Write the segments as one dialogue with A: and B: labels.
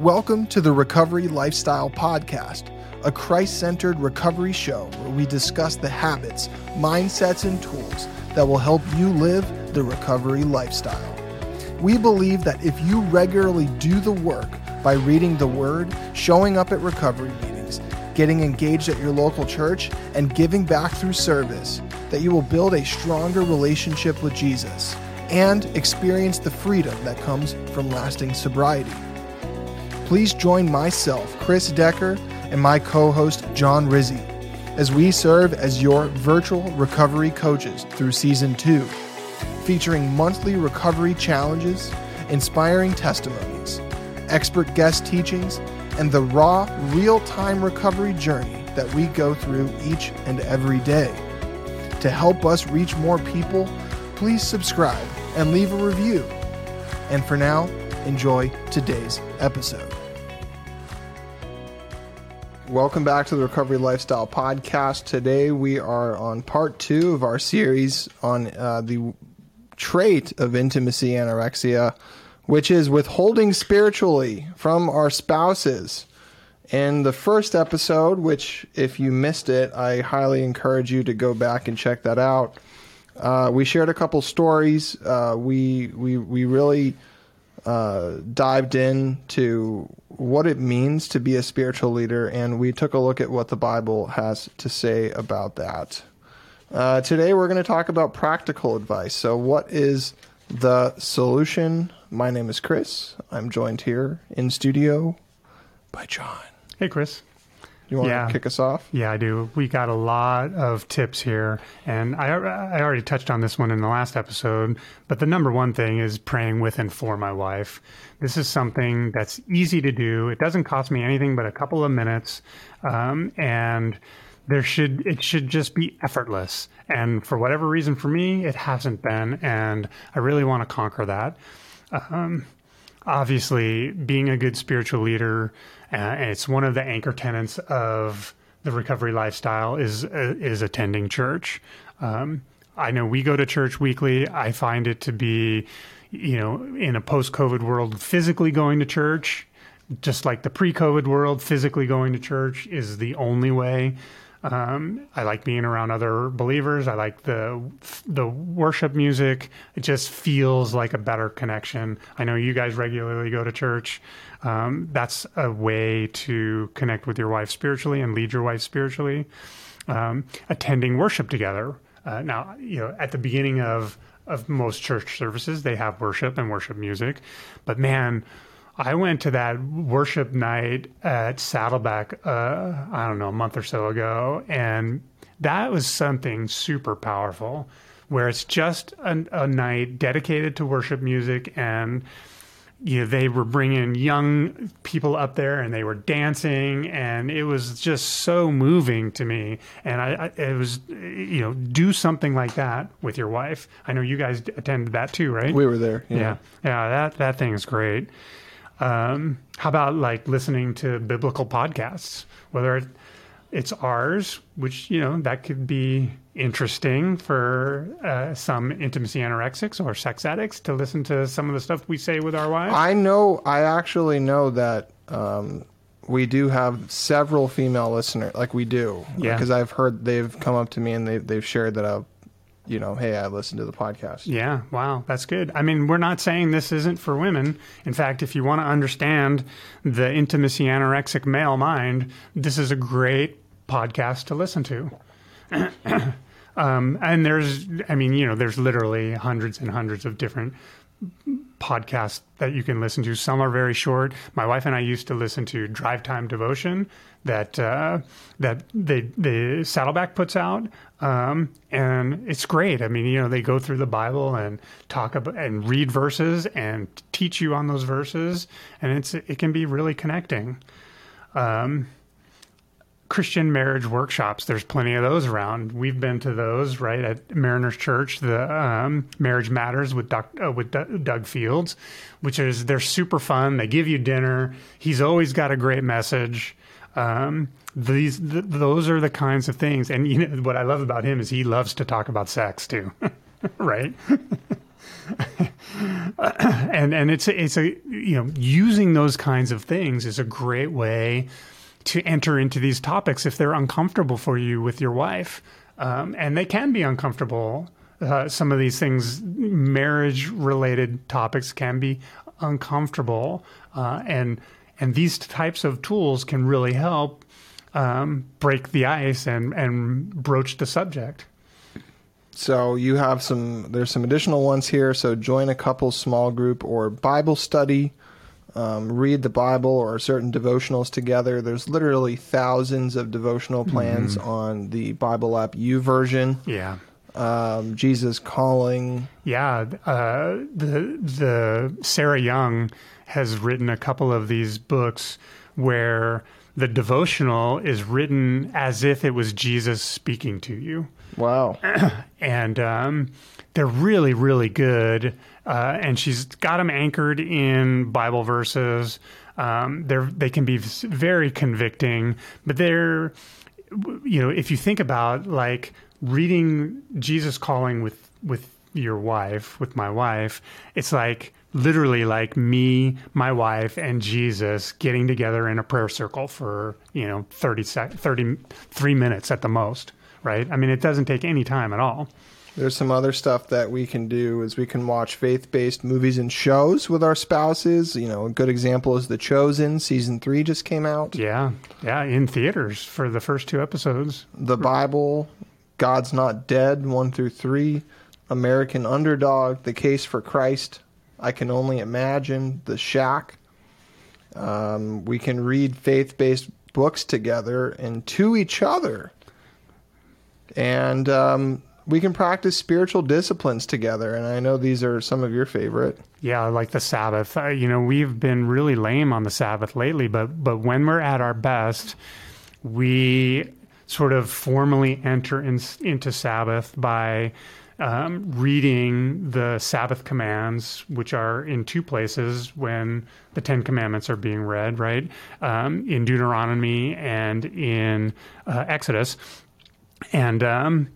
A: Welcome to the Recovery Lifestyle Podcast, a Christ centered recovery show where we discuss the habits, mindsets, and tools that will help you live the recovery lifestyle. We believe that if you regularly do the work by reading the Word, showing up at recovery meetings, getting engaged at your local church, and giving back through service, that you will build a stronger relationship with Jesus and experience the freedom that comes from lasting sobriety please join myself, Chris Decker, and my co host, John Rizzi, as we serve as your virtual recovery coaches through season two, featuring monthly recovery challenges, inspiring testimonies, expert guest teachings, and the raw, real time recovery journey that we go through each and every day. To help us reach more people, please subscribe and leave a review. And for now, enjoy today's episode. Welcome back to the Recovery Lifestyle Podcast. Today we are on part two of our series on uh, the trait of intimacy anorexia, which is withholding spiritually from our spouses. In the first episode, which if you missed it, I highly encourage you to go back and check that out. Uh, we shared a couple stories. Uh, we we we really uh, dived into what it means to be a spiritual leader, and we took a look at what the Bible has to say about that. Uh, today, we're going to talk about practical advice. So, what is the solution? My name is Chris. I'm joined here in studio by John.
B: Hey, Chris.
A: You want yeah. to kick us off?
B: Yeah, I do. We got a lot of tips here, and I I already touched on this one in the last episode. But the number one thing is praying with and for my wife. This is something that's easy to do. It doesn't cost me anything but a couple of minutes, um, and there should it should just be effortless. And for whatever reason, for me, it hasn't been, and I really want to conquer that. Um, obviously, being a good spiritual leader uh, it's one of the anchor tenants of the recovery lifestyle is uh, is attending church. Um, I know we go to church weekly. I find it to be, you know, in a post-COVID world, physically going to church, just like the pre-COVID world, physically going to church is the only way. Um, I like being around other believers. I like the the worship music. It just feels like a better connection. I know you guys regularly go to church. Um, that's a way to connect with your wife spiritually and lead your wife spiritually. Um, attending worship together. Uh, now, you know, at the beginning of of most church services, they have worship and worship music, but man I went to that worship night at Saddleback, uh, I don't know, a month or so ago, and that was something super powerful where it's just a, a night dedicated to worship music and you know, they were bringing young people up there and they were dancing and it was just so moving to me. And I, I, it was you know do something like that with your wife. I know you guys attended that too right?
A: We were there
B: yeah. Yeah, yeah that that thing is great um, how about like listening to biblical podcasts, whether it's ours, which, you know, that could be interesting for uh, some intimacy anorexics or sex addicts to listen to some of the stuff we say with our wives?
A: I know, I actually know that um, we do have several female listeners, like we do. Yeah. Because I've heard they've come up to me and they, they've shared that I've you know, hey, I listened to the podcast.
B: Yeah, wow, that's good. I mean, we're not saying this isn't for women. In fact, if you want to understand the intimacy anorexic male mind, this is a great podcast to listen to. um, and there's, I mean, you know, there's literally hundreds and hundreds of different podcasts that you can listen to. Some are very short. My wife and I used to listen to Drive Time Devotion that uh, that they the Saddleback puts out, um, and it's great. I mean, you know, they go through the Bible and talk about and read verses and teach you on those verses, and it's it can be really connecting. Um, Christian marriage workshops. There's plenty of those around. We've been to those, right, at Mariners Church, the um, Marriage Matters with Doug, uh, with Doug Fields, which is they're super fun. They give you dinner. He's always got a great message. Um, these th- those are the kinds of things, and you know what I love about him is he loves to talk about sex too, right? and and it's it's a you know, using those kinds of things is a great way to enter into these topics if they're uncomfortable for you with your wife. Um, and they can be uncomfortable. Uh, some of these things, marriage related topics, can be uncomfortable. Uh, and, and these types of tools can really help um, break the ice and, and broach the subject.
A: So you have some. There's some additional ones here. So join a couple small group or Bible study. Um, read the Bible or certain devotionals together. There's literally thousands of devotional plans mm-hmm. on the Bible app U YouVersion.
B: Yeah.
A: Um, Jesus calling.
B: Yeah. Uh, the the Sarah Young has written a couple of these books where the devotional is written as if it was Jesus speaking to you.
A: Wow.
B: and um, they're really, really good. Uh, and she's got them anchored in Bible verses. Um, they can be very convicting, but they're you know if you think about like reading Jesus calling with with your wife with my wife, it's like literally like me, my wife, and Jesus getting together in a prayer circle for you know 30 sec- 33 minutes at the most right? I mean, it doesn't take any time at all.
A: There's some other stuff that we can do is we can watch faith-based movies and shows with our spouses. You know, a good example is The Chosen. Season 3 just came out.
B: Yeah. Yeah, in theaters for the first two episodes.
A: The Bible, God's Not Dead 1 through 3, American Underdog, The Case for Christ, I Can Only Imagine, The Shack. Um, we can read faith-based books together and to each other and um, we can practice spiritual disciplines together. And I know these are some of your favorite.
B: Yeah, like the Sabbath. Uh, you know, we've been really lame on the Sabbath lately, but but when we're at our best, we sort of formally enter in, into Sabbath by um, reading the Sabbath commands, which are in two places when the Ten Commandments are being read, right? Um, in Deuteronomy and in uh, Exodus and um,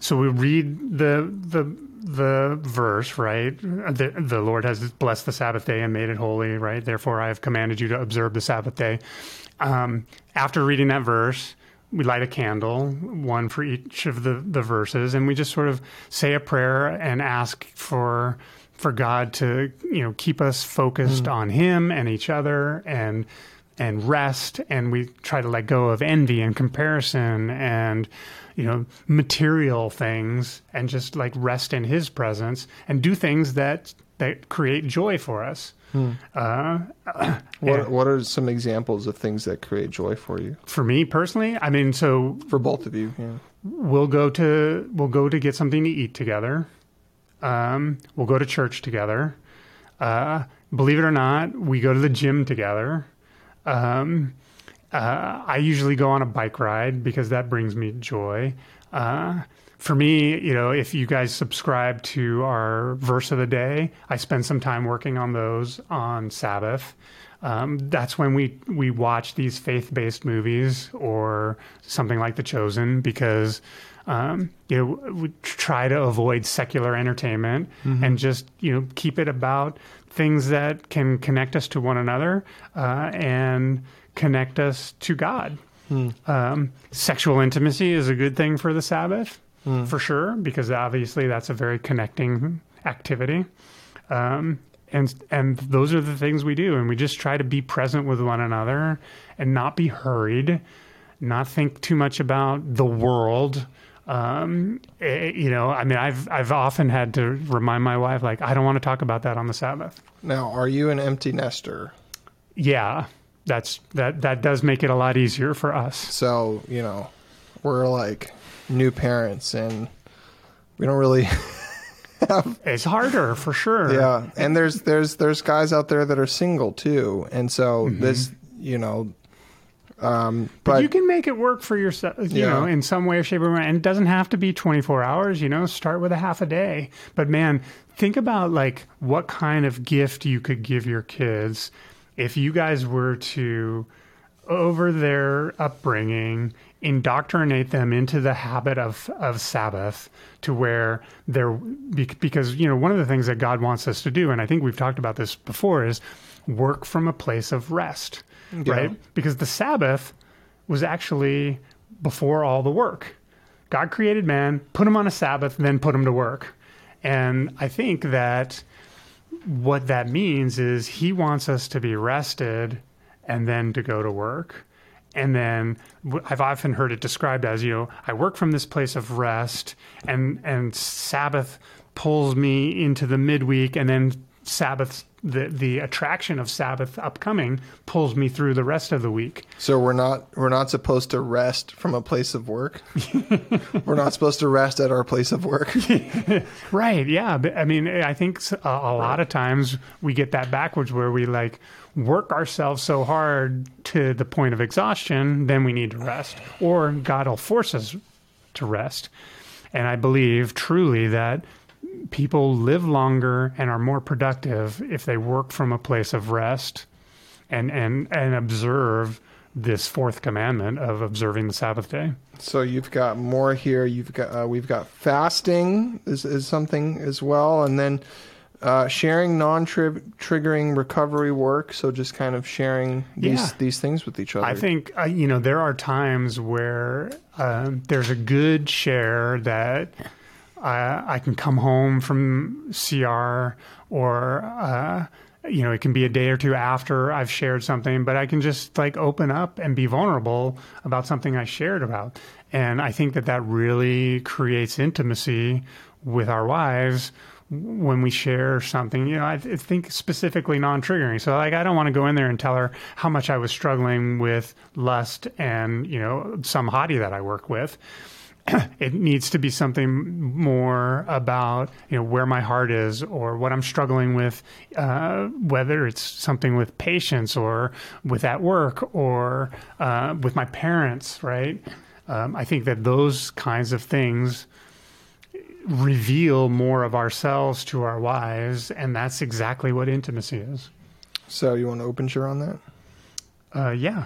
B: so we read the the the verse, right? The, the Lord has blessed the Sabbath day and made it holy, right? Therefore, I have commanded you to observe the Sabbath day. Um, after reading that verse, we light a candle, one for each of the, the verses, and we just sort of say a prayer and ask for for God to you know keep us focused mm. on Him and each other and and rest and we try to let go of envy and comparison and you know material things and just like rest in his presence and do things that that create joy for us. Hmm. uh,
A: what, what are some examples of things that create joy for you?
B: For me personally i mean so
A: for both of you yeah.
B: we'll go to we'll go to get something to eat together. Um, we'll go to church together. Uh, believe it or not we go to the gym together. Um, uh, I usually go on a bike ride because that brings me joy. Uh, for me, you know, if you guys subscribe to our verse of the day, I spend some time working on those on Sabbath. Um, that's when we we watch these faith based movies or something like The Chosen because um, you know we try to avoid secular entertainment mm-hmm. and just you know keep it about things that can connect us to one another uh, and connect us to God. Hmm. Um, sexual intimacy is a good thing for the Sabbath, hmm. for sure, because obviously that's a very connecting activity. Um, and and those are the things we do, and we just try to be present with one another and not be hurried, not think too much about the world um, it, eh, you know, I mean, I've I've often had to remind my wife, like, I don't want to talk about that on the Sabbath.
A: Now, are you an empty nester?
B: Yeah, that's that that does make it a lot easier for us.
A: So you know, we're like new parents, and we don't really. have...
B: It's harder for sure.
A: Yeah, and there's there's there's guys out there that are single too, and so mm-hmm. this you know
B: um, but, but, you can make it work for yourself, you yeah. know, in some way, shape, or form. And it doesn't have to be 24 hours, you know, start with a half a day. But man, think about like what kind of gift you could give your kids if you guys were to, over their upbringing, indoctrinate them into the habit of, of Sabbath to where they're, because, you know, one of the things that God wants us to do, and I think we've talked about this before, is work from a place of rest, right? Because the Sabbath was actually before all the work. God created man, put him on a Sabbath, then put him to work. And I think that what that means is he wants us to be rested and then to go to work. And then I've often heard it described as, you know, I work from this place of rest and and Sabbath pulls me into the midweek and then Sabbath the the attraction of Sabbath upcoming pulls me through the rest of the week.
A: So we're not we're not supposed to rest from a place of work. we're not supposed to rest at our place of work.
B: Right. Yeah. I mean, I think a lot of times we get that backwards where we like work ourselves so hard to the point of exhaustion, then we need to rest, or God will force us to rest. And I believe truly that people live longer and are more productive if they work from a place of rest and and and observe this fourth commandment of observing the Sabbath day.
A: So you've got more here. You've got uh, we've got fasting is, is something as well, and then uh, sharing non-triggering recovery work. So just kind of sharing these
B: Yeah.
A: these things with each other.
B: I think uh, you know there are times where um, there's a good share that I, I can come home from CR or uh, you know it can be a day or two after I've shared something, but I can just like open up and be vulnerable about something I shared about, and I think that that really creates intimacy with our wives when we share something, you know, I th- think specifically non-triggering. So like I don't want to go in there and tell her how much I was struggling with lust and, you know, some hottie that I work with. it needs to be something more about, you know, where my heart is or what I'm struggling with, uh, whether it's something with patience or with at work or uh, with my parents, right? Um, I think that those kinds of things reveal more of ourselves to our wives, and that's exactly what intimacy is.
A: so. You want to open share on that?
B: Uh, yeah.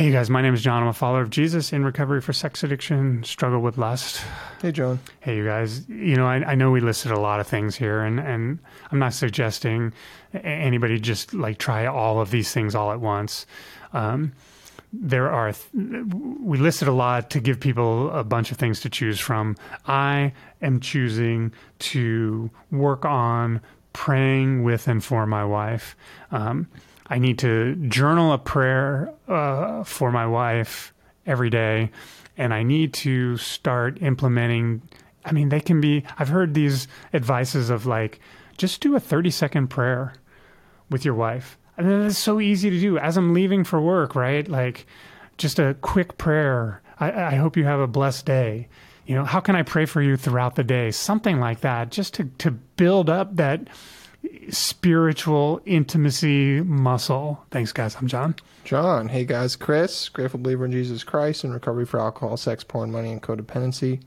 B: Hey, guys, my name is John. I'm a follower of Jesus in recovery for sex addiction, struggle with lust.
A: Hey, John.
B: Hey, you guys, you know, I, I know we listed a lot of things here, and, and I'm not suggesting anybody just like try all of these things all at once. Um, there are, we listed a lot to give people a bunch of things to choose from. I am choosing to work on praying with and for my wife. Um, I need to journal a prayer uh, for my wife every day, and I need to start implementing. I mean, they can be. I've heard these advices of like, just do a thirty second prayer with your wife. I mean, it's so easy to do as I'm leaving for work, right? Like, just a quick prayer. I, I hope you have a blessed day. You know, how can I pray for you throughout the day? Something like that, just to, to build up that spiritual intimacy muscle. Thanks, guys. I'm John.
A: John. Hey, guys. Chris, grateful believer in Jesus Christ and recovery for alcohol, sex, porn, money, and codependency.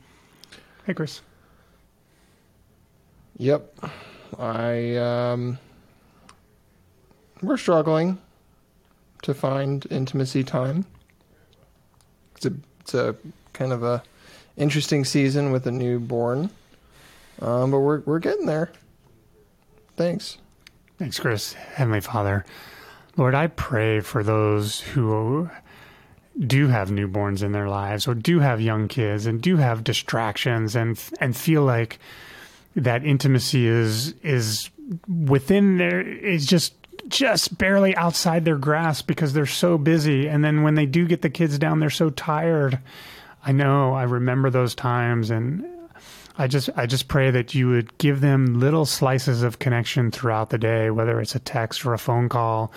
B: Hey, Chris.
A: Yep. I um we're struggling to find intimacy time. It's a it's a kind of a interesting season with a newborn. Um, but we're we're getting there. Thanks.
B: Thanks, Chris. Heavenly Father, Lord, I pray for those who do have newborns in their lives or do have young kids and do have distractions and and feel like that intimacy is is within their is just just barely outside their grasp because they're so busy and then when they do get the kids down they're so tired. I know, I remember those times and I just I just pray that you would give them little slices of connection throughout the day, whether it's a text or a phone call,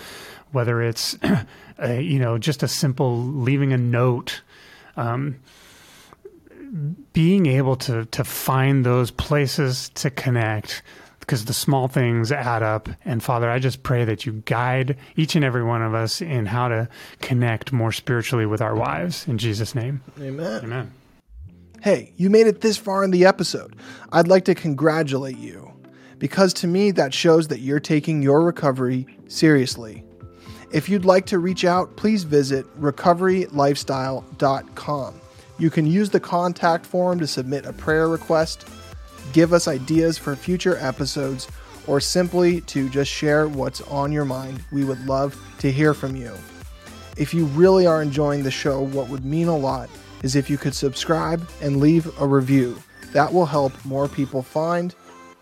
B: whether it's a, you know just a simple leaving a note. Um, being able to to find those places to connect because the small things add up and father i just pray that you guide each and every one of us in how to connect more spiritually with our wives in jesus name
A: Amen.
B: amen
A: Hey, you made it this far in the episode. I'd like to congratulate you because to me that shows that you're taking your recovery seriously. If you'd like to reach out, please visit recoverylifestyle.com. You can use the contact form to submit a prayer request, give us ideas for future episodes, or simply to just share what's on your mind. We would love to hear from you. If you really are enjoying the show, what would mean a lot is if you could subscribe and leave a review. That will help more people find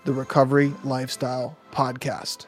A: the Recovery Lifestyle Podcast.